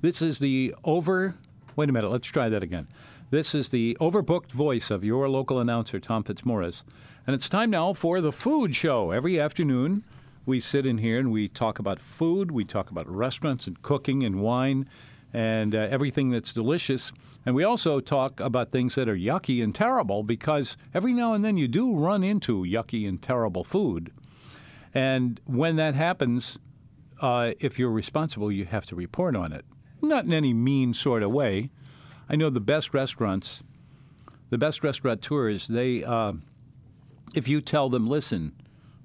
This is the over. Wait a minute. Let's try that again. This is the overbooked voice of your local announcer, Tom Fitzmaurice. And it's time now for the food show. Every afternoon, we sit in here and we talk about food, we talk about restaurants and cooking and wine and uh, everything that's delicious. And we also talk about things that are yucky and terrible because every now and then you do run into yucky and terrible food. And when that happens, uh, if you're responsible, you have to report on it. Not in any mean sort of way. I know the best restaurants, the best restaurateurs, they, uh, if you tell them, listen,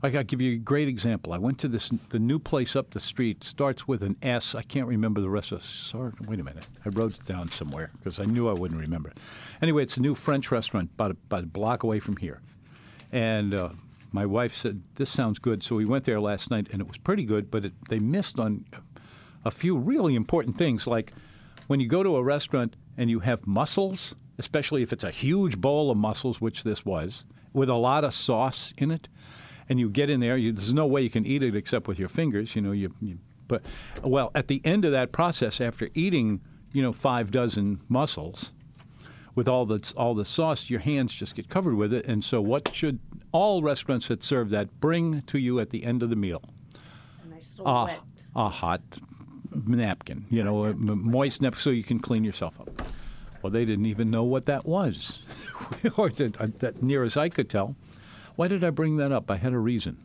like I'll give you a great example. I went to this the new place up the street. Starts with an S. I can't remember the rest of. Sorry, wait a minute. I wrote it down somewhere because I knew I wouldn't remember it. Anyway, it's a new French restaurant about a, about a block away from here, and uh, my wife said this sounds good. So we went there last night, and it was pretty good. But it, they missed on a few really important things, like when you go to a restaurant and you have mussels, especially if it's a huge bowl of mussels, which this was, with a lot of sauce in it and you get in there. You, there's no way you can eat it except with your fingers. You know, you, you but well, at the end of that process, after eating, you know, five dozen mussels, with all the all the sauce, your hands just get covered with it. And so, what should all restaurants that serve that bring to you at the end of the meal? A nice little a, wet. a hot napkin, you know, a moist napkin, so you can clean yourself up. Well, they didn't even know what that was, or that, uh, that near as I could tell. Why did I bring that up? I had a reason.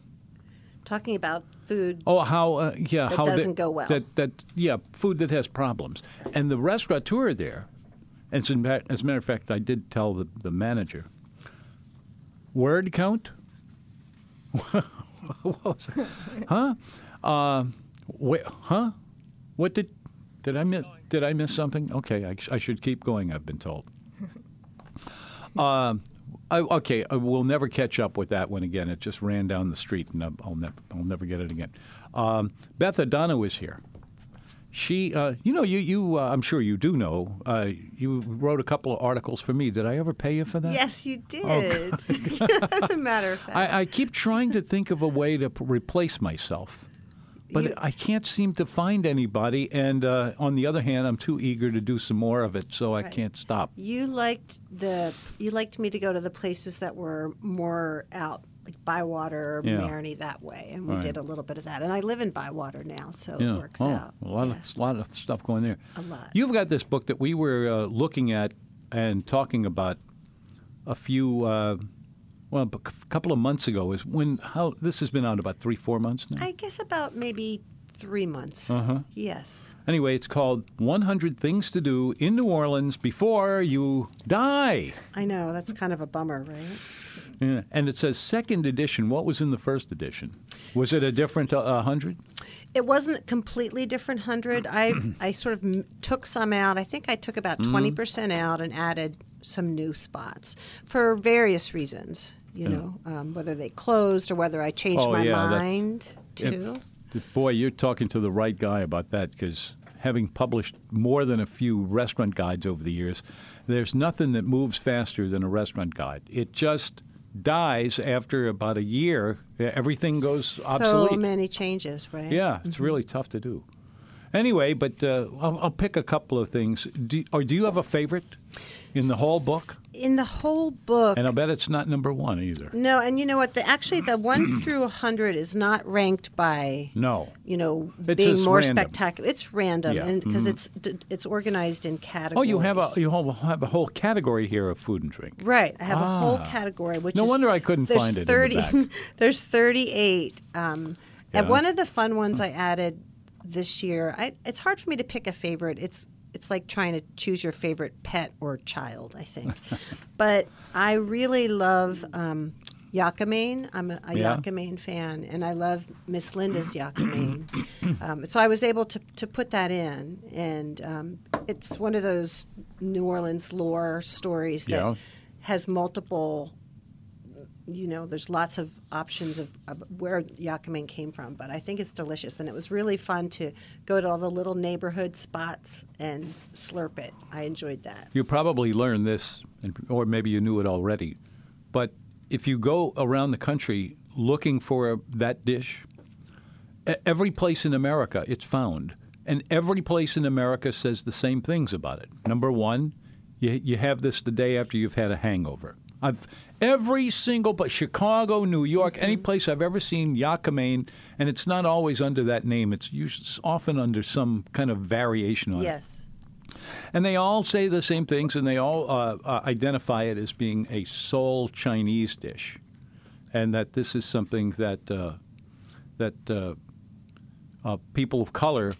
Talking about food. Oh, how uh, yeah, That how doesn't go well. That that yeah, food that has problems, and the restaurateur there. And as a as a matter of fact, I did tell the, the manager. Word count. what was it? Huh? Uh, wait, huh? What did did I miss? Did I miss something? Okay, I, I should keep going. I've been told. Um, I, okay, I will never catch up with that one again. It just ran down the street, and I'll, I'll never, I'll never get it again. Um, Beth D'Addono is here. She, uh, you know, you, you, uh, I'm sure you do know. Uh, you wrote a couple of articles for me. Did I ever pay you for that? Yes, you did. As a matter of fact. I, I keep trying to think of a way to p- replace myself, but You- I can't seem to find anybody. And uh, on the other hand, I'm too eager to do some more of it, so I can't stop. you liked the you liked me to go to the places that were more out like Bywater, Yeah. Marigny that way, and we Right. did a little bit of that. And I live in Bywater now, so Yeah. it works oh, out. A lot Yeah. of lot of stuff going there. A lot. You've got this book that we were uh, looking at and talking about a few, uh, well, a couple of months ago. Is when how this has been out about three, four months now. I guess about maybe three months. Uh-huh. Yes. Anyway, it's called 100 Things to Do in New Orleans Before You Die. I know that's kind of a bummer, right? Yeah. And it says second edition. What was in the first edition? Was it a different uh, 100? It wasn't completely different hundred. I I sort of m- took some out. I think I took about Mm-hmm. 20 percent out and added some new spots for various reasons. You know, um, whether they closed or whether I changed Oh, my yeah, mind Yeah. too. Boy, you're talking to the right guy about that because having published more than a few restaurant guides over the years, there's nothing that moves faster than a restaurant guide. It just dies after about a year. Everything goes So obsolete. many changes, right? Yeah, it's really tough to do. Anyway, but uh, I'll, I'll pick a couple of things. Do, or do you have a favorite in the whole book? In the whole book, And I'll bet it's not number one either. no, and you know what? The actually the one through a hundred is not ranked by No. you know It's being more random. spectacular. It's random, Yeah, and because it's it's organized in categories. Oh, you have a you have a whole category here of food and drink. Right, I have a whole Ah. category. Which No is, wonder I couldn't find it in the 30, back. there's thirty-eight, um, and one of the fun ones I added this year. I, it's hard for me to pick a favorite. It's it's like trying to choose your favorite pet or child. I think, but I really love. Um, Yakamein. I'm a, a Yeah. Yakamein fan, and I love Miss Linda's Yakamein. um, so I was able to, to put that in, and um, it's one of those New Orleans lore stories that Yeah. has multiple you know there's lots of options of, of where yakamein came from but i think it's delicious and it was really fun to go to all the little neighborhood spots and slurp it i enjoyed that You probably learned this, or maybe you knew it already. But if you go around the country looking for that dish, every place in America it's found. and every place in America says the same things about it. Number one, you, you have this the day after you've had a hangover. I've every single place, Chicago, New York, any place I've ever seen Yakamein, and it's not always under that name. It's usually, often under some kind of variation on it. Yes. And they all say the same things, and they all uh, uh, identify it as being a soul Chinese dish, and that this is something that uh, that uh, uh, people of color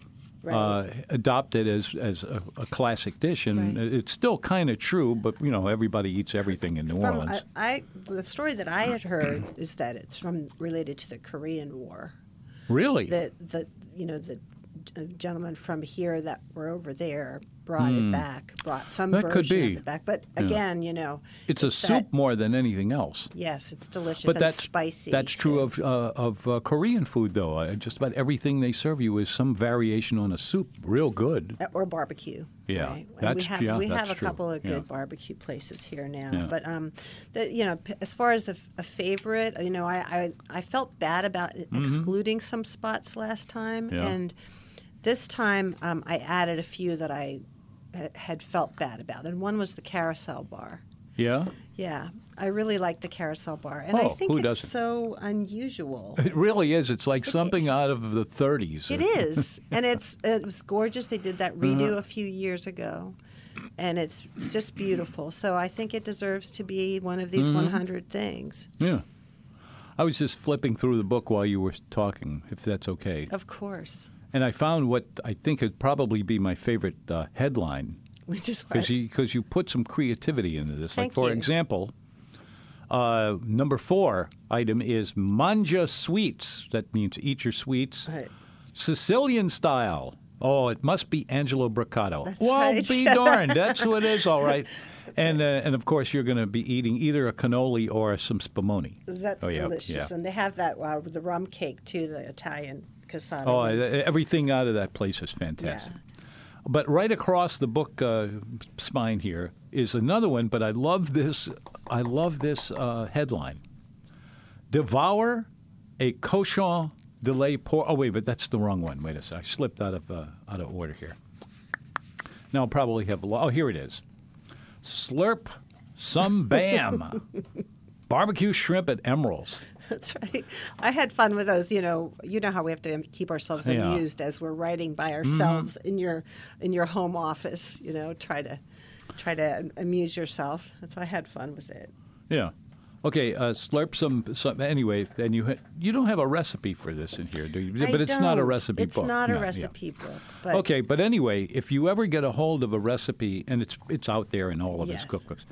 uh, adopted as as a, a classic dish, and Right. it's still kind of true. But you know, everybody eats everything in New From, Orleans. I, I the story that I had heard is that it's from related to the Korean War. really? That the you know the uh, gentlemen from here that were over there brought it back, brought some Hmm. That could version be. of it back. But Yeah. again, you know, it's a that- soup more than anything else. Yes, it's delicious But and that's spicy. That's true of uh, of uh, Korean food, though. Uh, just about everything they serve you is some variation on a soup. Real good. Uh, or barbecue. Yeah, right? That's- we have yeah, we have a true. couple of Yeah. good barbecue places here now. Yeah. But um, the, you know, as far as the, a favorite, you know, I, I I felt bad about excluding some spots last time, Mm-hmm. Yeah. and this time um, I added a few that I had felt bad about, and one was the carousel bar. Yeah. Yeah, I really like the carousel bar, and I Oh, think who it's doesn't? so unusual. It It's- really is. It's like something is. out of the 30s. It is, and it's it was gorgeous. They did that redo Uh-huh. a few years ago, and it's, it's just beautiful. So I think it deserves to be one of these Mm-hmm. 100 things. Yeah. I was just flipping through the book while you were talking, if that's okay. Of course, And I found what I think would probably be my favorite uh, headline which is what because you, 'cause you put some creativity into this. Thank like, for you. example, uh, number four item is mangia sweets. That means eat your sweets. Right. Sicilian style. Oh, it must be Angelo Brocato. That's well, right. be darned. That's who it is, all right. and uh, and of course, you're going to be eating either a cannoli or some spumoni. That's Oh, yeah, delicious, yeah. and they have that uh, the rum cake too, the Italian Oh, everything out of that place is fantastic. Yeah. But right across the book uh, spine here is another one. But I love this. I love this uh, headline: "Devour a cochon de lait pour." Oh wait, but that's the wrong one. Wait a sec. I slipped out of uh, out of order here. Now I'll probably have. Oh, here it is. Slurp some bam. Barbecue shrimp at Emeril's. That's right. I had fun with those. You know, you know how we have to keep ourselves Yeah. Mm-hmm. amused as we're writing by ourselves in your in your home office. You know, try to try to amuse yourself. That's why I had fun with it. Yeah. Okay, uh, slurp some, some. Anyway, then you ha- you don't have a recipe for this in here, do you? I but it's not a recipe It's book. not a Yeah, yeah. recipe book. But Okay, but anyway, if you ever get a hold of a recipe, and it's it's out there in all of Yes. his cookbooks,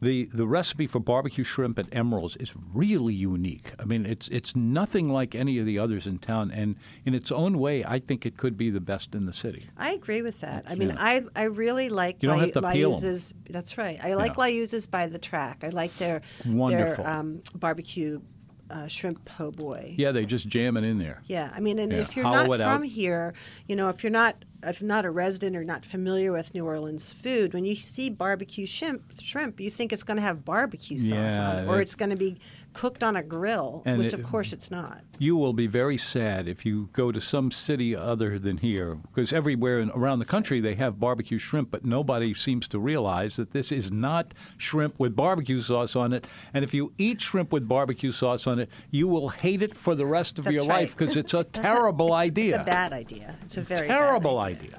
the the recipe for barbecue shrimp at Emeril's is really unique. I mean, it's it's nothing like any of the others in town, and in its own way, I think it could be the best in the city. I agree with that. I mean, Yeah. I I really like You don't have to. Liuzza's. That's right. I like Yeah. Liuzza's by the track. I like their Wonderful. their um, barbecue uh, shrimp po' boy. Yeah, they just jam it in there. Yeah, I mean, and Yeah, if you're hollow not from out. here, you know, if you're not not a resident or not familiar with New Orleans food, when you see barbecue shrimp, shrimp, you think it's going to have barbecue sauce on it, or it- it's going to be cooked on a grill, And which it- of course it's not. You will be very sad if you go to some city other than here, because everywhere in, around the country they have barbecue shrimp, but nobody seems to realize that this is not shrimp with barbecue sauce on it. And if you eat shrimp with barbecue sauce on it, you will hate it for the rest of That's your right. life because it's a That's a- terrible it's- idea. It's a bad idea. It's a very terrible bad idea.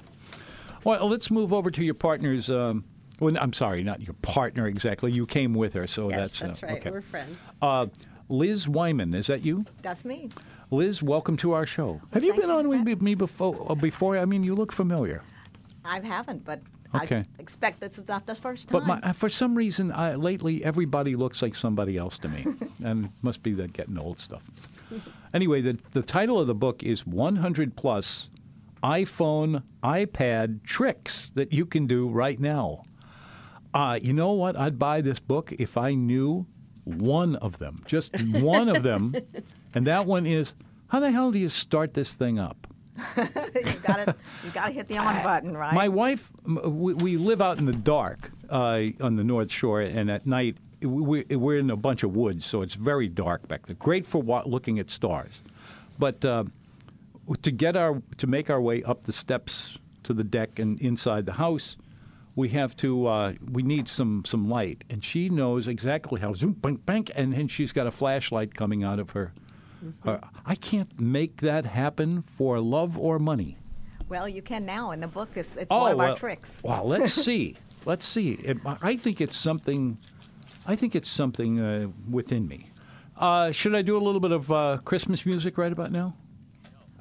Well, let's move over to your partner's. Um, well, I'm sorry, not your partner exactly. You came with her, so Yes, that's that's uh, right. okay. We're friends. Uh, Liz Wyman, is that you? That's me. Liz, welcome to our show. Have you been you on with having me before? uh, Before, I mean, you look familiar. I haven't, but Okay. I expect this is not the first But time. my, uh, for some reason, I, lately, everybody looks like somebody else to me, and it must be that getting old stuff. Anyway, the the title of the book is 100 plus iPhone, iPad tricks that you can do right now. Uh, you know what? I'd buy this book if I knew one of them, just one of them, and that one is how the hell do you start this thing up? you got to you got to hit the on button, right? My wife, we, we live out in the dark uh, on the North Shore, and at night we, we're in a bunch of woods, so it's very dark back there. Great for looking at stars, but uh, to get our to make our way up the steps to the deck and inside the house, we have to uh, we need some some light, and she knows exactly how zoom bank bank, and then she's got a flashlight coming out of her. her- I can't make that happen for love or money. Well, you can now. In the book, it's, it's Oh, one of well, our tricks. Well, let's see. Let's see. It, I think it's something. I think it's something uh, within me. Uh, should I do a little bit of uh, Christmas music right about now?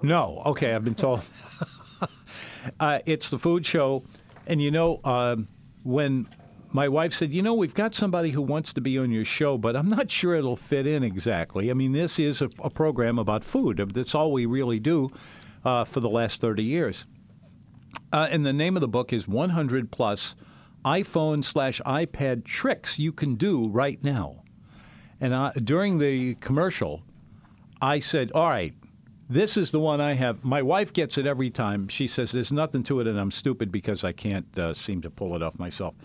No. Okay, I've been told. uh, it's the food show, and you know um when. My wife said, "You know, we've got somebody who wants to be on your show, but I'm not sure it'll fit in exactly. I mean, this is a, a program about food. That's all we really do uh, for the last 30 years." Uh, and the name of the book is 100 plus iPhone slash iPad tricks you can do right now. And I, during the commercial, I said, "All right, this is the one I have." My wife gets it every time. She says, "There's nothing to it," and I'm stupid because I can't uh, seem to pull it off myself.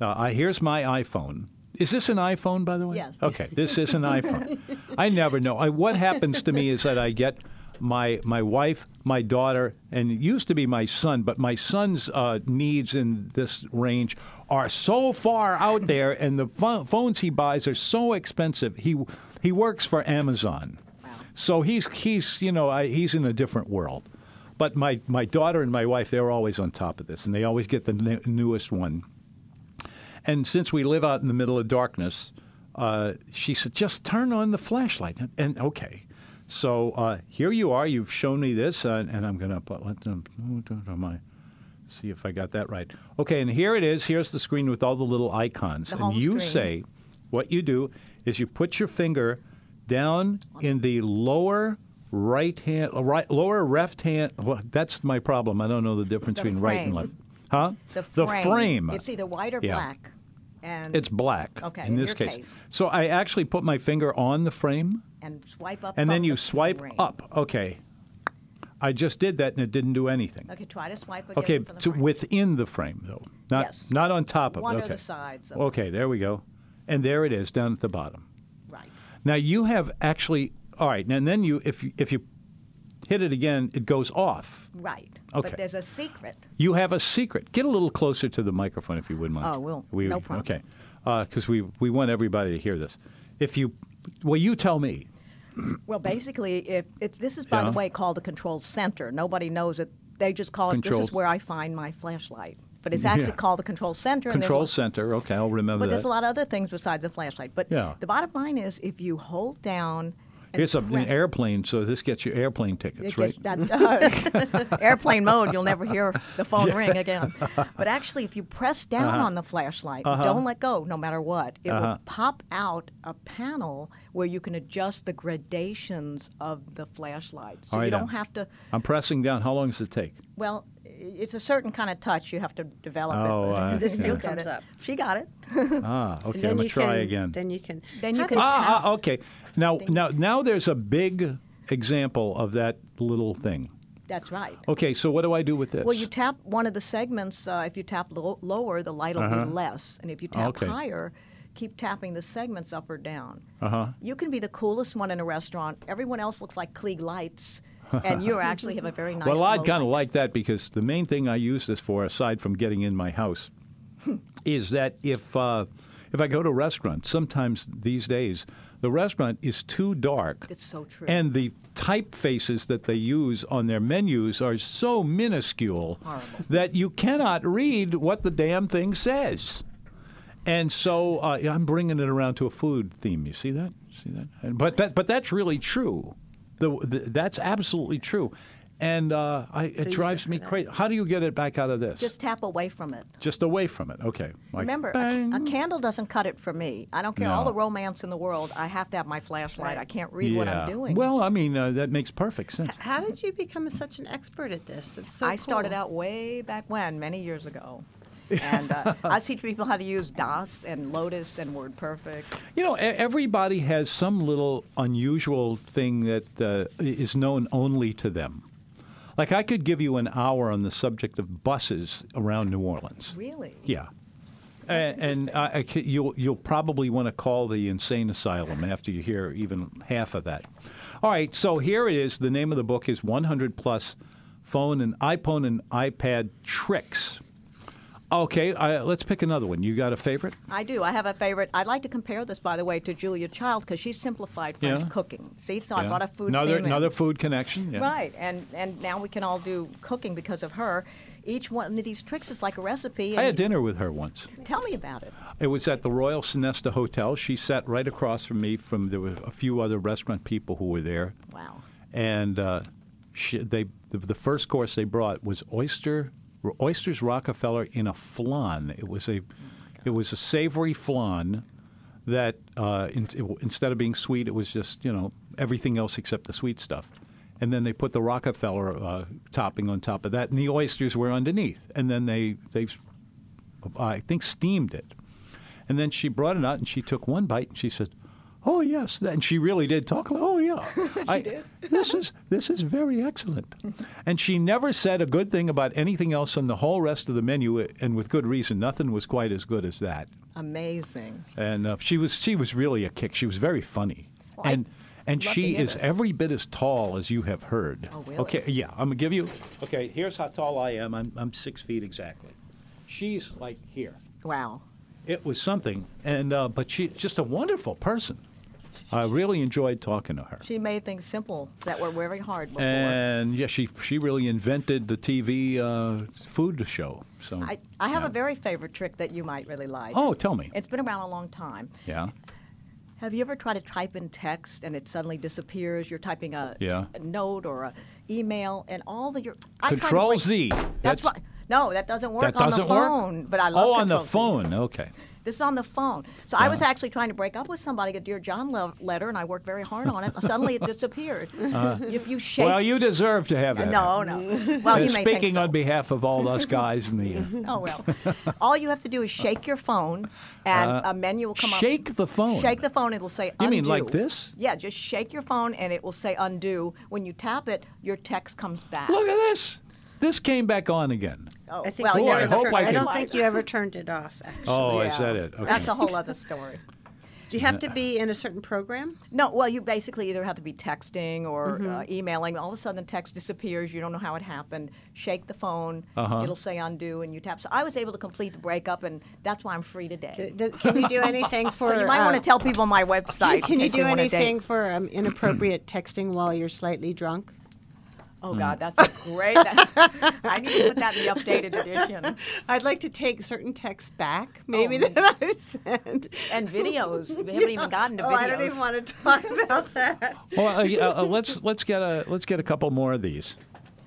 Uh, I, here's my iPhone. Is this an iPhone, by the way? Yes. Okay, this is an iPhone. I never know. I, what happens to me is that I get my my wife, my daughter, and it used to be my son, but my son's uh, needs in this range are so far out there, and the pho- phones he buys are so expensive. He he works for Amazon, so he's he's you know I, he's in a different world. But my my daughter and my wife, they're always on top of this, and they always get the ne- newest one. And since we live out in the middle of darkness, uh, she said, just turn on the flashlight. And, and okay. So uh, here you are. You've shown me this, uh, and I'm going to put, let them, my, see if I got that right. Okay, and here it is. Here's the screen with all the little icons. The and you screen. say, what you do is you put your finger down in the lower right hand, uh, right, lower left hand. Well, that's my problem. I don't know the difference The between right and left. Huh? The frame. frame. It's either white or Yeah. black. And It's black. Okay, In this case. case. So I actually put my finger on the frame, and swipe up. and then you the swipe frame. up. Okay. I just did that, and it didn't do anything. Okay, try to swipe again Okay, from the to, within the frame though, not Yes. not on top of One it. Okay. the sides of. Okay, there we go, and there it is down at the bottom. Now you have actually all right, and then you if you, if you hit it again, it goes off. Right. Okay. But there's a secret. You have a secret. Get a little closer to the microphone if you wouldn't mind. Oh, we'll, We, No problem. Okay, uh, because we we want everybody to hear this. If you, well, you tell me. Well, basically, if it's this is by Yeah. the way called the control center. Nobody knows it. They just call it. This is where I find my flashlight. But it's actually Yeah. called the control center. Control a- center. Okay, I'll remember But there's a lot of other things besides the flashlight. But Yeah. the bottom line is, if you hold down. Here's a, an airplane, so this gets you airplane tickets, right? That's uh, airplane mode. You'll never hear the phone ring again. But actually, if you press down on the flashlight, don't let go, no matter what, it Uh-huh. will pop out a panel where you can adjust the gradations of the flashlight. So right, you don't have to. I'm pressing down. How long does it take? Well, it's a certain kind of touch you have to develop. Oh, it. uh, This yeah. still You get comes up. She got it. Ah, okay. And then I'm gonna try can, again. Then you can. Then you can did- ah, ah, okay. Now, now, now, there's a big example of that little thing. That's right. Okay, so what do I do with this? Well, you tap one of the segments. Uh, if you tap lo- lower, the light will Uh-huh. be less, and if you tap Okay. higher, keep tapping the segments up or down. Uh huh. You can be the coolest one in a restaurant. Everyone else looks like Klieg lights, and you actually have a very nice. Well, I'd kind of like that because the main thing I use this for, aside from getting in my house, is that if uh, if I go to a restaurant, sometimes these days the restaurant is too dark. It's so true. And the typefaces that they use on their menus are so minuscule Horrible. that you cannot read what the damn thing says. And so uh, I'm bringing it around to a food theme. You see that? See that? And, but that, but that's really true. The, the, that's absolutely true. And uh, I, So it drives me crazy. How do you get it back out of this? Just tap away from it. Just away from it. Okay. Like, Remember, a, a candle doesn't cut it for me. I don't care all the romance in the world. I have to have my flashlight. I can't read what I'm Yeah. doing. Well, I mean, uh, that makes perfect sense. How did you become such an expert at this? It's so I started out way back when, many years ago. And uh, I teach people how to use DOS and Lotus and WordPerfect. You know, everybody has some little unusual thing that uh, is known only to them. Like I could give you an hour on the subject of buses around New Orleans. Really? Yeah. And, and I, I you'll you'll probably want to call the insane asylum after you hear even half of that. All right, so here it is. The name of the book is 100 Plus Phone and iPhone and iPad Tricks. Okay, uh, let's pick another one. You got a favorite? I do. I have a favorite. I'd like to compare this, by the way, to Julia Child because she simplified French Yeah. cooking. See, so I Yeah. brought a food another another food connection. Yeah. Right, and and now we can all do cooking because of her. Each one of these tricks is like a recipe. I had dinner with her once. Tell me about it. It was at the Royal Sonesta Hotel. She sat right across from me. From there were a few other restaurant people who were there, Wow. and uh, she, they the, the first course they brought was oyster oysters Rockefeller in a flan. It was a it was a savory flan that uh, in, it- instead of being sweet, it was just you know everything else except the sweet stuff. And then they put the Rockefeller uh, topping on top of that, and the oysters were underneath. And then they they I think steamed it. And then she brought it out and she took one bite and she said, "Oh yes," and she really did talk. like, Oh yeah, I, did. this is this is very excellent. and she never said a good thing about anything else on the whole rest of the menu, and with good reason. Nothing was quite as good as that. Amazing. And uh, she was she was really a kick. She was very funny, Well, I and and she is every bit as tall as you have heard. Oh, really? Okay, yeah, I'm gonna give you. Okay, here's how tall I am. I'm I'm six feet exactly. She's like here. Wow. It was something, and uh, but she's just a wonderful person. I really enjoyed talking to her. She made things simple that were very hard before. And yeah, she she really invented the TV uh, food show. So I, I have yeah. a very favorite trick that you might really like. oh, tell me. It's been around a long time. Yeah, Have you ever tried to type in text and it suddenly disappears? You're typing a, Yeah. a note or a email and all the your I tried to Control Z. That's, right. No, that doesn't work That on doesn't the work. phone. But I love Oh, on the Z. phone. Okay. This is on the phone. So I was actually trying to break up with somebody, a Dear John le- letter, and I worked very hard on it. Suddenly it disappered. if you shake. Uh, Well, you deserve to have that. no, no. Well, you speaking so. on behalf of all us guys in the uh, Oh well. All you have to do is shake your phone, and Uh, a menu will come up. shake the phone. Shake the phone. It will say undo. You mean like this? Yeah, just shake your phone, and it will say undo. When you tap it, your text comes back. Look at this. This came back on again. Oh, I think well, you Boy, never I hope tur- I I don't think you ever turned it off. Actually. Oh, is Yeah. that it? Okay. That's a whole other story. Do you have to be in a certain program? No, well, you basically either have to be texting or Mm-hmm. uh, emailing. All of a sudden, the text disappears. You don't know how it happened. Shake the phone. Uh-huh. It'll say undo, and you tap. So I was able to complete the breakup, and that's why I'm free today. D- does- Can you do anything for? so you might uh, want to tell people my website. Can you do wanna anything for um, inappropriate texting while you're slightly drunk? Oh Hmm. God, that's a great. that- I need to put that in the updated edition. I'd like to take certain texts back, maybe Oh. that I've sent. And videos. We haven't even gotten to oh, videos. I don't even want to talk about that. Well, uh, uh, let's let's get a let's get a couple more of these.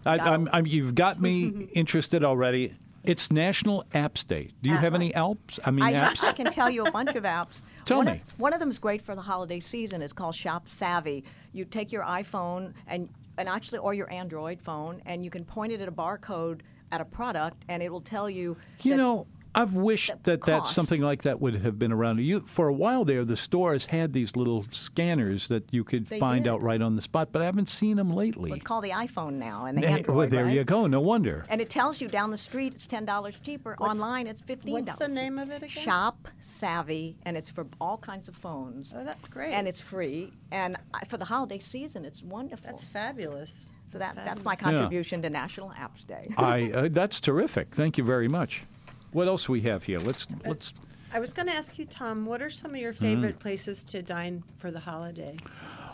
I, Got I'm, 'em. I'm, you've got me interested already. It's National Apps Day. Do you have any apps? I mean, I, apps. I can tell you a bunch of apps. Tell one me. Of, one of them is great for the holiday season. It's called Shop Savvy. You take your iPhone and and actually or your Android phone and you can point it at a barcode at a product and it will tell you. You know, I've wished the that that something like that would have been around. You for a while there, the stores had these little scanners that you could They find did. out right on the spot, but I haven't seen them lately. It's called the iPhone now and the Android. well, there right? you go. No wonder. And it tells you down the street it's ten dollars cheaper. What's- Online it's fifteen What's dollars. the name of it again? Shop Savvy, and it's for all kinds of phones. Oh, that's great. And it's free. And for the holiday season, it's wonderful. that's fabulous. so that, that's my fabulous. contribution to National Apps Day. I uh, that's terrific. Thank you very much. What else we have here? Let's let's. I was going to ask you, Tom, what are some of your favorite places to dine for the holiday?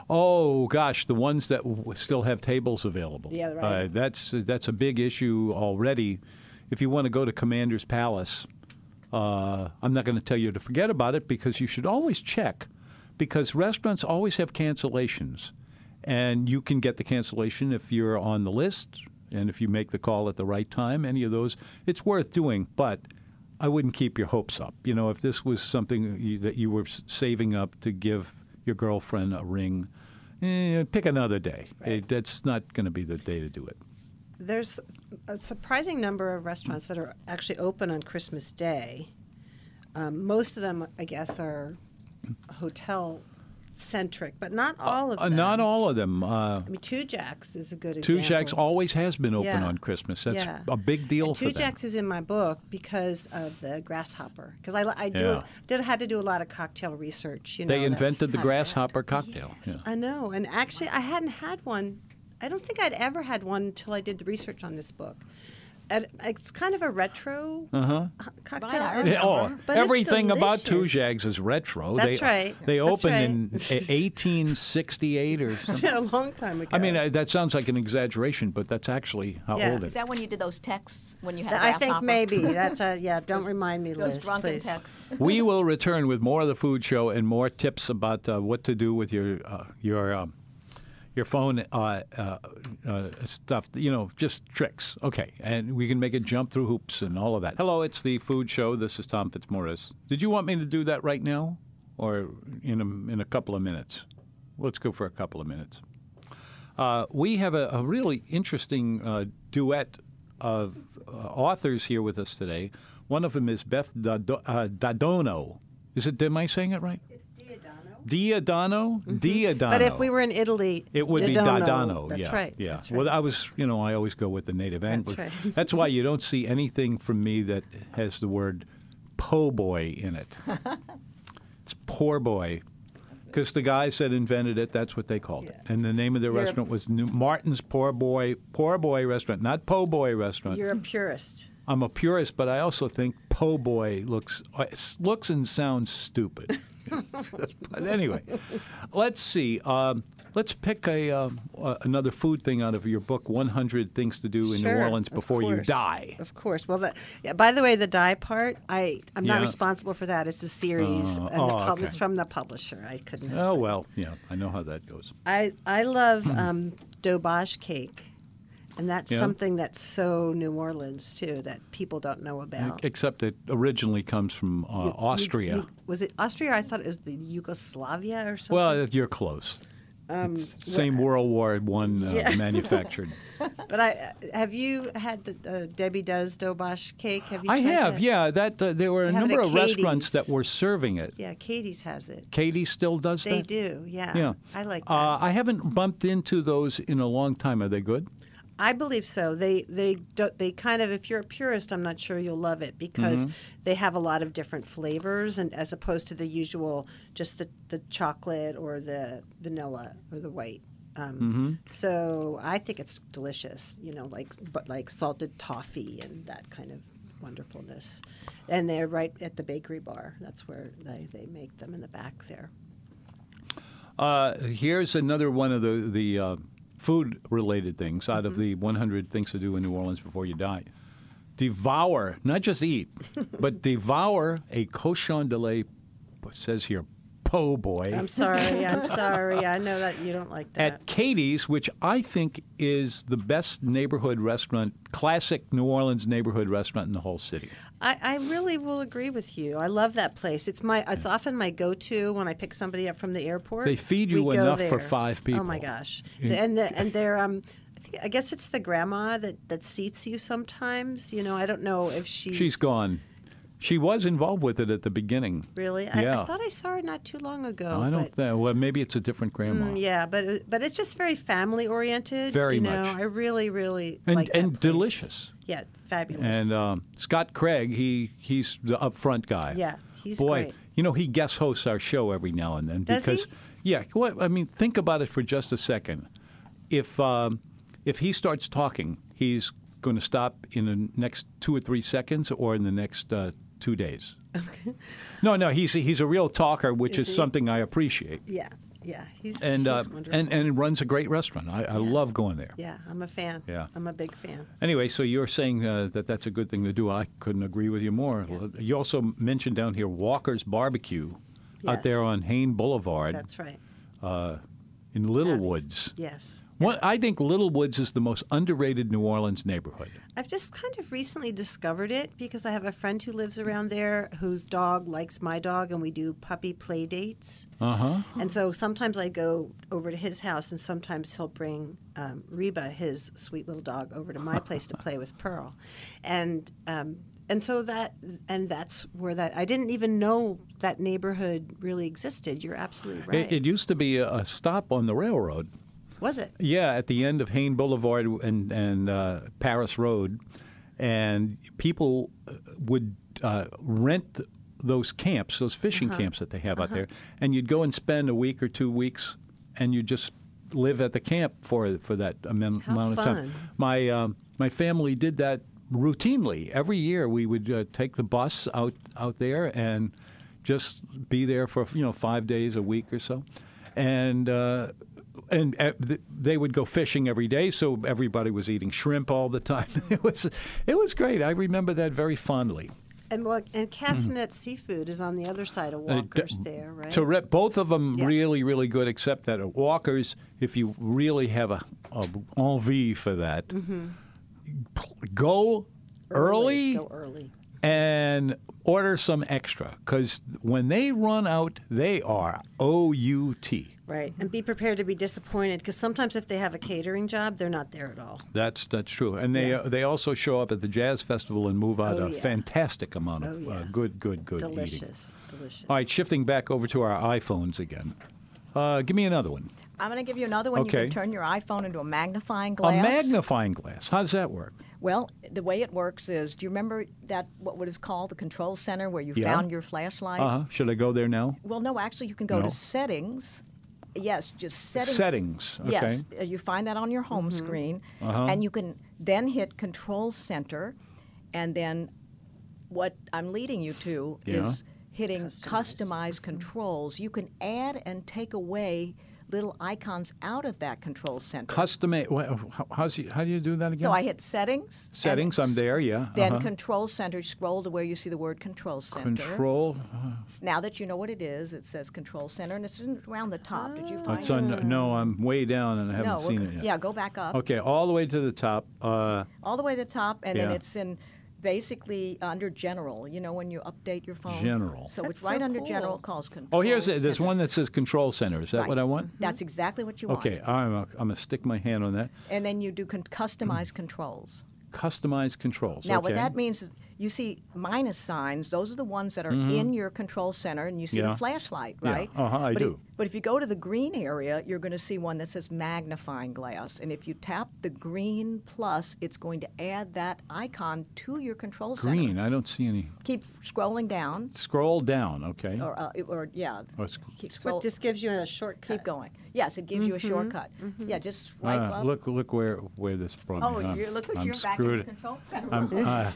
Oh gosh, the ones that w- still have tables available. Yeah, right. Uh, that's that's a big issue already. If you want to go to Commander's Palace, uh, I'm not going to tell you to forget about it because you should always check, because restaurants always have cancellations, and you can get the cancellation if you're on the list and if you make the call at the right time. Any of those, it's worth doing, but. I wouldn't keep your hopes up. You know, if this was something you, that you were saving up to give your girlfriend a ring, eh, pick another day. Eh, that's not going to be the day to do it. There's a surprising number of restaurants that are actually open on Christmas Day. Um, most of them, I guess, are hotel centric, but not all of Uh, them. not all of them. Uh, I mean, Tujague's is a good Two example. Jacks always has been open Yeah. on Christmas. That's Yeah. a big deal And for Two. Jacks is in my book because of the grasshopper. Because I, I do Yeah. did had to do a lot of cocktail research. You know, They invented the grasshopper cocktail. Yes, Yeah. I know. And actually, I hadn't had one. I don't think I'd ever had one until I did the research on this book. And it's kind of a retro Uh-huh. cocktail. Right, I and- oh, but it's everything about Two. Jags is retro. That's they, right. They That's opened right. in 1868 or something. a long time ago. I mean, uh, that sounds like an exaggeration, but that's actually how Yeah. old it Is is. that when you did those texts when you had a I think grasshopper? maybe that's a, yeah. Don't remind me, those Liz, drunken please. texts. we will return with more of the food show and more tips about uh, what to do with your uh, your um, your phone uh, uh, uh, stuff. You know, just tricks. Okay, and we can make it jump through hoops and all of that. Hello, it's the food show. This is Tom Fitzmaurice. Did you want me to do that right now, or in a, in a couple of minutes? Let's go for a couple of minutes. Uh, we have a, a really interesting uh, duet of uh, authors here with us today. One of them is Beth uh, D'Addono. Is it? Am I saying it right? Diodano. Mm-hmm. But if we were in Italy, It would be Dodano. That's yeah, right. Yeah. That's right. Well, I was, you know, I always go with the native That's right. That's why you don't see anything from me that has the word po' boy in it. it's poor boy. Because the guys that invented it, that's what they called it. And the name of You're restaurant was New Martin's Poor Boy Poor Boy Restaurant, not Po' Boy Restaurant. You're a purist. I'm a purist, but I also think po' boy looks uh, looks and sounds stupid. but anyway, let's see. Um, let's pick a um, uh, another food thing out of your book, 100 Things to Do in New Orleans Before You. Die. Of course. Well, the, yeah, by the way, the die part, I I'm not responsible for that. It's a series, Oh, and the oh, pub- okay. it's from the publisher. I couldn't. Oh well, yeah, I know how that goes. I I love um, doberge cake, and that's Yeah. something that's so New Orleans too that people don't know about. Except it originally comes from uh, You- you- Austria. you- was it Austria? I thought it was the Yugoslavia or something. well, you're close. Same World War One uh, Um, Yeah. manufactured. but I have you had the uh, Debbie Does doberge cake? Have you? I have, that? yeah. That uh, there were a They have it number of restaurants that were serving it. Yeah, Katie's has it. Katie still does They that. do. Yeah. Yeah, I like that. Uh, I haven't bumped into those in a long time. Are they good? I believe so. They they do, they kind of if you're a purist, I'm not sure you'll love it because Mm-hmm. they have a lot of different flavors and as opposed to the usual just the the chocolate or the vanilla or the white. Um, Mm-hmm. So I think it's delicious. You know, like but like salted toffee and that kind of wonderfulness. And they're right at the bakery bar. That's where they, they make them in the back there. Uh, here's another one of the the uh, food related things out Mm-hmm. of the 100 things to do in New Orleans before you die. Devour, not just eat, but devour a cochon de lait. Says here, po' boy. I'm sorry. I'm sorry. I know that you don't like that. at Katie's, which I think is the best neighborhood restaurant, classic New Orleans neighborhood restaurant in the whole city. I, I really will agree with you. I love that place. It's my it's often my go-to when I pick somebody up from the airport. They feed you We enough for five people. Oh my gosh! And the, and they're um, I, I guess it's the grandma that that seats you sometimes. You know, I don't know if she's She's gone. She was involved with it at the beginning. really. I, Yeah. I thought I saw her not too long ago. I don't think. Well, maybe it's a different grandma. Mm, yeah, but but it's just very family oriented. Very you know, much. I really really And- like and delicious. Yeah, fabulous. And um, Scott Craig, he he's the upfront guy. Yeah, he's boy. great. You know, he guest hosts our show every now and then Does he? because yeah. What I mean, think about it for just a second. If um, if he starts talking, he's going to stop in the next two or three seconds, or in the next uh, two days. Okay. No, no, he's he's a real talker, which Is is something I appreciate. yeah, yeah, he's And he's uh, wonderful. and and runs a great restaurant. I, I love going there. yeah, I'm a fan. Yeah. I'm a big fan. Anyway, so you're saying uh, that that's a good thing to do. I couldn't agree with you more. You also mentioned down here Walker's Barbecue out there on Haynes Boulevard That's right. In Little Woods. Yes. What I think Little Woods is the most underrated New Orleans neighborhood. I've just kind of recently discovered it because I have a friend who lives around there whose dog likes my dog, and we do puppy play dates. Uh huh. And so sometimes I go over to his house, and sometimes he'll bring um, Reba, his sweet little dog, over to my place to play with Pearl. And um, and so that and that's where that I didn't even know that neighborhood really existed. You're absolutely right. It, it used to be a, a stop on the railroad. was it? Yeah, at the end of Haynes Boulevard and and uh, Paris Road, and people uh, would uh, rent those camps, those fishing camps that they have out there, and you'd go and spend a week or two weeks, and you just live at the camp for for that amount, of time. fun. My um, my family did that routinely every year. We would uh, take the bus out out there and just be there for you know five days a week or so, and. Uh, and uh, they would go fishing every day, so everybody was eating shrimp all the time. It was, it was great. I remember that very fondly. And well, and Castnet Seafood is on the other side of Walker's Mm-hmm. Uh, d- there, right? To re- both of them Yeah. really, really good, except that at Walker's, if you really have a, a envie for that, p- go early, Go early. and order some extra because when they run out, they are O U T. Right, and be prepared to be disappointed because sometimes if they have a catering job, they're not there at all. That's that's true, and they Yeah. uh, they also show up at the jazz festival and move out Oh, a yeah. fantastic amount of Oh, uh, yeah. good, good, good eating. Delicious, delicious. All right, shifting back over to our iPhones again. Uh, give me another one. I'm going to give you another one. You can turn your iPhone into a magnifying glass. A glass. magnifying glass. How does that work? Well, the way it works is, do you remember that what what is called the control center where you Yeah. found your flashlight? Uh huh. Should I go there now? Well, no, actually, you can go No. to settings. Yes, just settings. Settings, Yes, okay. uh, you find that on your home Mm-hmm. screen, Uh-huh. and you can then hit Control Center, and then what I'm leading you to Yeah. is hitting Customize. Customize Controls. You can add and take away little icons out of that Control Center. Custom. how- how do you do that again? so I hit Settings. Settings. I'm there. Yeah. Then uh-huh. Control Center. Scroll to where you see the word Control Center. Control. Now that you know what it is, it says Control Center, and it's around the top. Did you find It's it? on. No, I'm way down and I haven't no, seen it yet. Yeah, go back up. Okay, all the way to the top. Uh, All the way to the top, and then it's in basically under General. You know when you update your phone. General. So That's it's right so under cool. General. Calls oh, Control. oh, here's it. There's one that says Control Center. Is that Right. what I want? Mm-hmm. That's exactly what you want. Okay, I'm, I'm gonna stick my hand on that. And then you do con- customize controls. Customize controls. Now, okay. what that means is you see minus signs. Those are the ones that are in your control center, and you see Mm-hmm. Yeah. the flashlight, Yeah. right? Uh-huh, I but do. If, but if you go to the green area, you're going to see one that says magnifying glass, and if you tap the green plus, it's going to add that icon to your control center. Green. I don't see any. Keep scrolling down, Scroll down. Okay. or, uh, or yeah, Oh, it's- keep But scroll. this gives you a shortcut. Keep going. Yes, it gives you a shortcut. Yeah, just swipe Ah, up. look, look where where this brought oh, me. I'm- you look what I'm you're back in the screwed. control center. I'm, uh,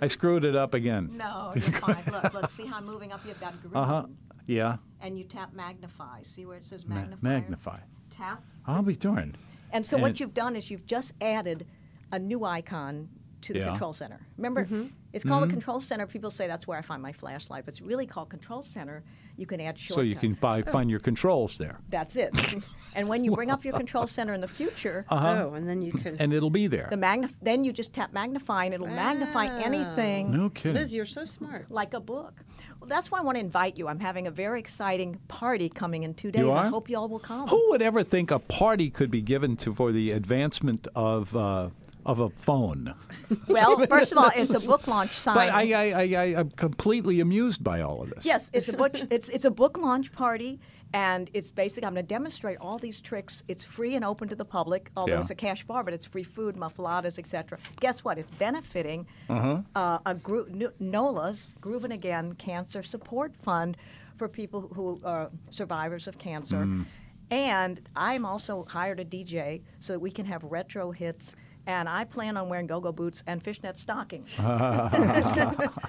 I screwed it up again. No, you're fine. look, look. See how I'm moving up? You've got green. Uh huh. Yeah. and you tap magnify. See where it says Ma- magnify? magnify. Tap. I'll be darned. And so And- what you've done is you've just added a new icon to the Yeah. control center. Remember, it's called the control center. People say that's where I find my flashlight, but it's really called control center. You can add shortcuts. So you can buy, find your controls there, That's it. and when you bring up your control center in the future, Uh-huh. Oh, and then you can. and it'll be there. the magnif- then you just tap magnify, and it'll magnify anything No kidding. Liz, you're so smart. like a book. Well, that's why I want to invite you. I'm having a very exciting party coming in two days. You I hope you all will come. Who would ever think a party could be given to for the advancement of uh, of a phone? Well, first of all, it's a book launch sign. But I, I, I, I, I'm completely amused by all of this. Yes, it's a book. it's it's a book launch party, and it's basically, I'm going to demonstrate all these tricks. It's free and open to the public, although Yeah. it's a cash bar, but it's free food, muffulettas, etc. Guess what? It's benefiting Uh-huh. uh, a group, NOLA's Groovin' Again Cancer Support Fund for people who are survivors of cancer. Mm. And I'm also hired a DJ so that we can have retro hits. And I plan on wearing go-go boots and fishnet stockings.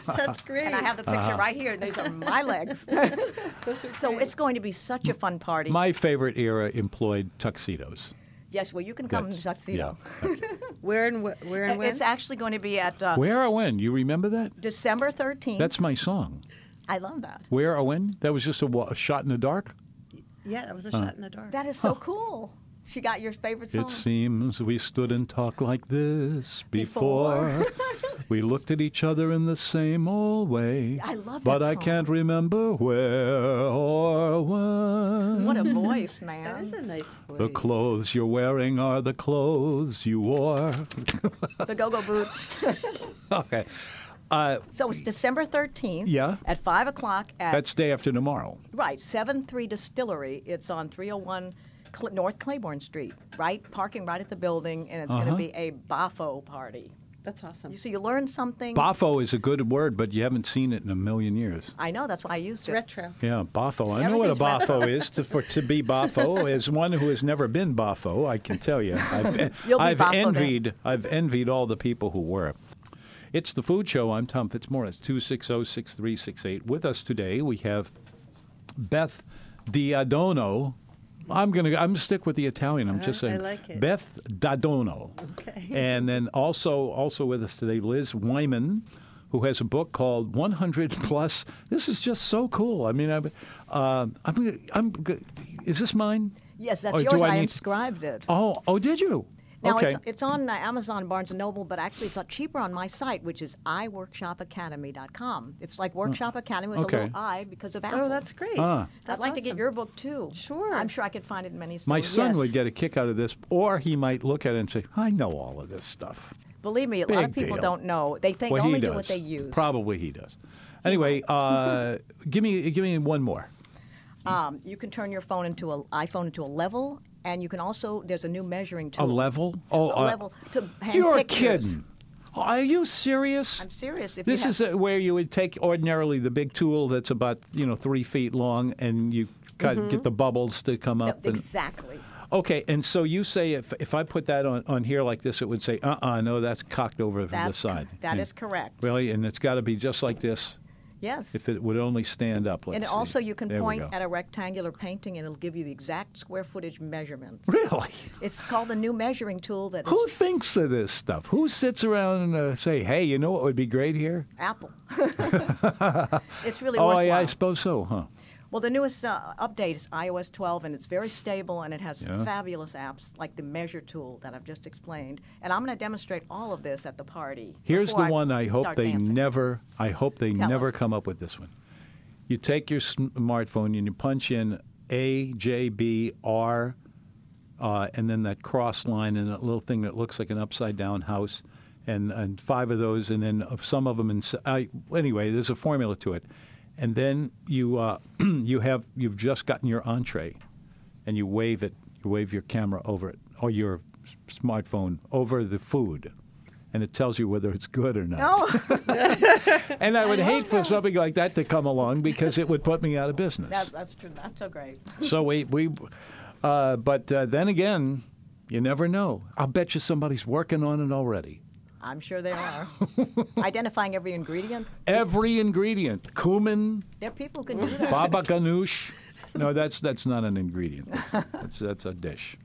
That's great. And I have the Uh-huh. picture right here. And these are my legs. so it's going to be such a fun party. My favorite era employed tuxedos. yes, well, you can come in tuxedo. yeah. Okay. where and wh- where and when? It's actually going to be at uh, Where or when? You remember that? December 13th. That's my song. I love that. Where or when? That was just a, wa- a shot in the dark. yeah, that was a shot in the dark. That is so cool. She got your favorite song. It seems we stood and talked like this before. Before. we looked at each other in the same old way. I love But that I can't remember where or when. What a voice, man. is a nice voice. The clothes you're wearing are the clothes you wore. the go-go boots. okay. Uh, So it's December 13th. Yeah. At 5 o'clock at. that's day after tomorrow. Right, 7 3 Distillery. It's on 301 Cl- North Claiborne Street, right? Parking right at the building, and it's going Uh-huh. to be a Bafo party. That's awesome. You, see, you learn something. Bafo is a good word, but you haven't seen it in a million years. I know, that's why I used It's it. retro. Yeah, Bafo. I know what a Everything's Bafo is. To, for to be Bafo, as one who has never been Bafo, I can tell you, I've, You'll be I've Bafo then. envied, I've envied all the people who were. It's the Food Show. I'm Tom Fitzmaurice. Two six zero six three six eight. With us today, we have Beth D'Addono. I'm gonna. I'm gonna stick with the Italian. I'm just I saying. like it. Beth D'Addono. Okay. And then also also with us today, Liz Wyman, who has a book called 100 Plus. This is just so cool. I mean, I'm, uh, I'm, gonna- I'm. Is this mine? Yes, that's Or yours. I I, need- inscribed it. Oh, oh, did you? Now okay. it's, it's on uh, Amazon, Barnes and Noble, but actually it's uh, cheaper on my site, which is iworkshopacademy.com. It's like Workshop Academy with Hmm. okay. a little I because of Apple. Oh, that's great. Ah. That's I'd like to get your book too. Sure. I'm sure I could find it in many stores. My son Yes. would get a kick out of this, or he might look at it and say, "I know all of this stuff." Believe me, a lot of people deal. don't know. They think well, only do what they use. Probably he does. Anyway, uh, give me give me one more. Um, you can turn your phone into a iPhone into a level, and you can also there's a new measuring tool. A level? Oh, A uh, level to hang You're pictures. kidding. Are you serious? I'm serious. If This is uh where you would take ordinarily the big tool that's about you know three feet long, and you cut, Mm-hmm. get the bubbles to come up. And, exactly. okay, and so you say if if I put that on, on here like this, it would say, uh, uh no, that's cocked over to the That's co- side. that Yeah. is correct. Really, and it's got to be just like this. Yes. If it would only stand up. Let's and see. also, you can There point at a rectangular painting, and it'll give you the exact square footage measurements. Really? It's called the new measuring tool That Who thinks of this stuff? Who sits around and uh, say, "Hey, you know what would be great here"? Apple. it's really oh, worthwhile. yeah, I suppose so, huh? Well, the newest uh, update is iOS 12, and it's very stable, and it has Yeah. fabulous apps like the Measure tool that I've just explained. And I'm going to demonstrate all of this at the party. Here's the one I hope they dancing. never. I hope they Tell never us. come up with this one. You take your smartphone and you punch in A J B R, uh, and then that cross line and that little thing that looks like an upside down house, and and five of those, and then some of them. In, I, anyway, there's a formula to it, and then you uh, you have you've just gotten your entree, and you wave it. You wave your camera over it or your smartphone over the food. And it tells you whether it's good or not. Oh, And I would hate for something like that to come along because it would put me out of business. that's, that's true. That's so great. so we, we uh, but uh, then again, you never know. I'll bet you somebody's working on it already. I'm sure they are. Identifying every ingredient. Every ingredient, cumin, There are people who can do that. baba ganoush. No, that's that's not an ingredient. That's that's, that's a dish.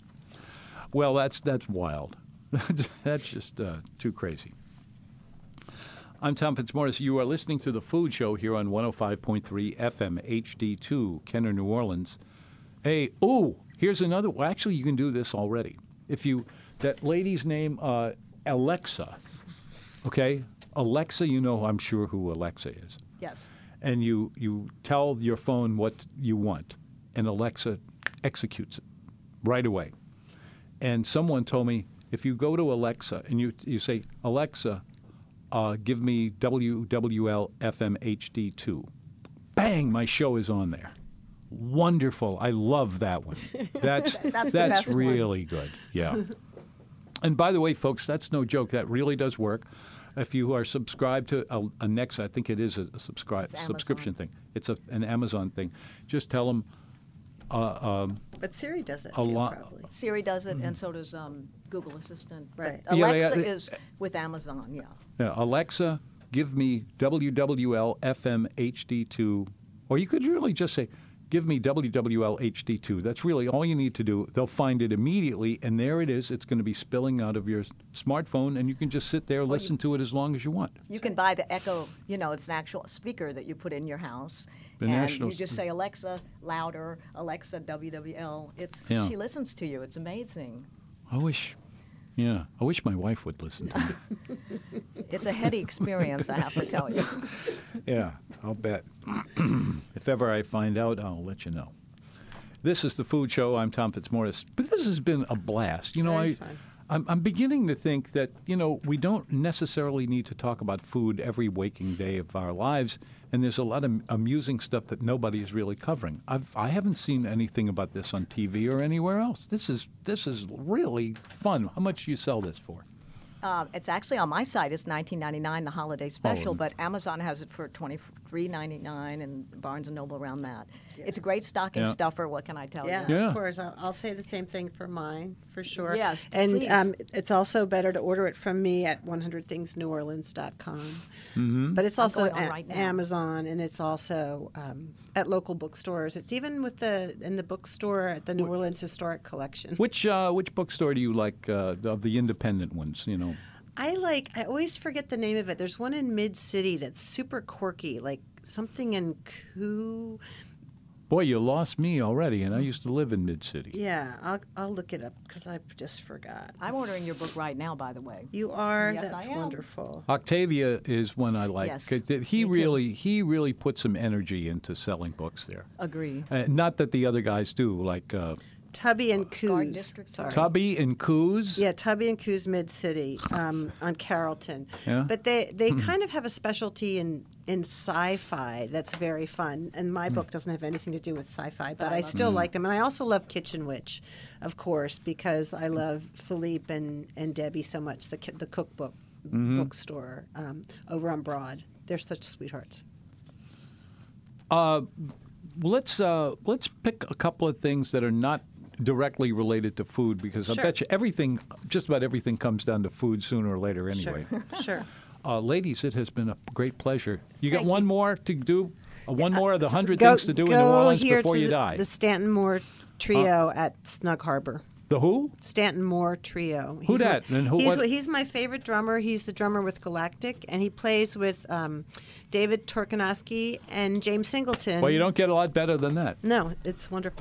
Well, that's that's wild. that's just uh, too crazy. I'm Tom Fitzmaurice. You are listening to the Food Show here on 105.3 FM HD2, Kenner, New Orleans. Hey, ooh, here's another. Well, actually, you can do this already. If you that lady's name, uh, Alexa. Okay, Alexa. You know, I'm sure who Alexa is Yes. and you you tell your phone what you want, and Alexa executes it right away. And someone told me if you go to Alexa and you you say Alexa, uh, give me WWL FM HD2, bang, my show is on there. Wonderful! I love that one. That's That's the best one. really good. Yeah. And by the way, folks, that's no joke. That really does work. If you are subscribed to a, a Nexa, I think it is a, a subscribe subscription thing. It's a, an Amazon thing. Just tell them. Uh, um, But Siri does it A too, lot- probably. Siri does it, and so does um, Google Assistant. But Right. Yeah, Alexa yeah, is with Amazon, yeah. yeah, Alexa, give me WWL FM HD2, or you could really just say, give me WWL HD2. That's really all you need to do. They'll find it immediately, and there it is. It's going to be spilling out of your smartphone, and you can just sit there, listen to it as long as you want. You can buy the Echo, you know, it's an actual speaker that you put in your house. The and national you just say Alexa louder, Alexa WWL. It's Yeah. she listens to you. It's amazing. I wish, yeah, I wish my wife would listen to me. It's a heady experience, I have to tell you. Yeah, I'll bet. if ever I find out, I'll let you know. This is the Food Show. I'm Tom Fitzmaurice. But this has been a blast. You know, Very I, fun. I'm, I'm beginning to think that, you know, we don't necessarily need to talk about food every waking day of our lives. And there's a lot of amusing stuff that nobody is really covering. I've, I haven't seen anything about this on TV or anywhere else. This is this is really fun. How much do you sell this for? Um, it's actually on my site. It's 19.99, the holiday special, and- but Amazon has it for 23.99, and Barnes and Noble around that. It's a great stocking Yeah. stuffer. What can I tell Yeah, you? Yeah. of course. I'll, I'll say the same thing for mine, for sure. Yes, and um, it's also better to order it from me at 100thingsneworleans.com. Mm-hmm. But it's also at right. Amazon, and it's also um, at local bookstores. It's even with the in the bookstore at the New Orleans Historic Collection. Which uh, which bookstore do you like uh, of the independent ones? You know, I like. I always forget the name of it. There's one in Mid City that's super quirky, like something in Coo. boy, you lost me already, and I used to live in Mid City. Yeah, I'll I'll look it up because I just forgot. I'm ordering your book right now, by the way. You are. Yes, that's I am. wonderful. Octavia is one I like. Yes, 'cause it- he me too. really he really put some energy into selling books there. Agree. Uh, not that the other guys do, like uh, Tubby and Coo's. Sorry. Tubby and Coo's. Yeah, Tubby and Coo's Mid City um, on Carrollton. Yeah? But they, they kind of have a specialty in, in sci-fi that's very fun. And my book doesn't have anything to do with sci-fi, but, I I, love still like them. And I also love Kitchen Witch, of course, because I love Philippe and, and Debbie so much. The ki- the cookbook bookstore um, over on Broad. They're such sweethearts. Let's uh, let's pick a couple of things that are not directly related to food because I Sure. bet you everything, just about everything, comes down to food sooner or later anyway. Sure, sure. Uh, ladies, it has been a great pleasure. You got Thank one you. more to do? Uh, one more of the hundred go- things to do in New Orleans here before to you the, die. The Stanton Moore Trio at Snug Harbor. the who? Stanton Moore Trio. Who He's my- And who- he's, what- he's my favorite drummer. He's the drummer with Galactic, and he plays with um, David Torkanowsky and James Singleton. Well, you don't get a lot better than that. No, it's wonderful.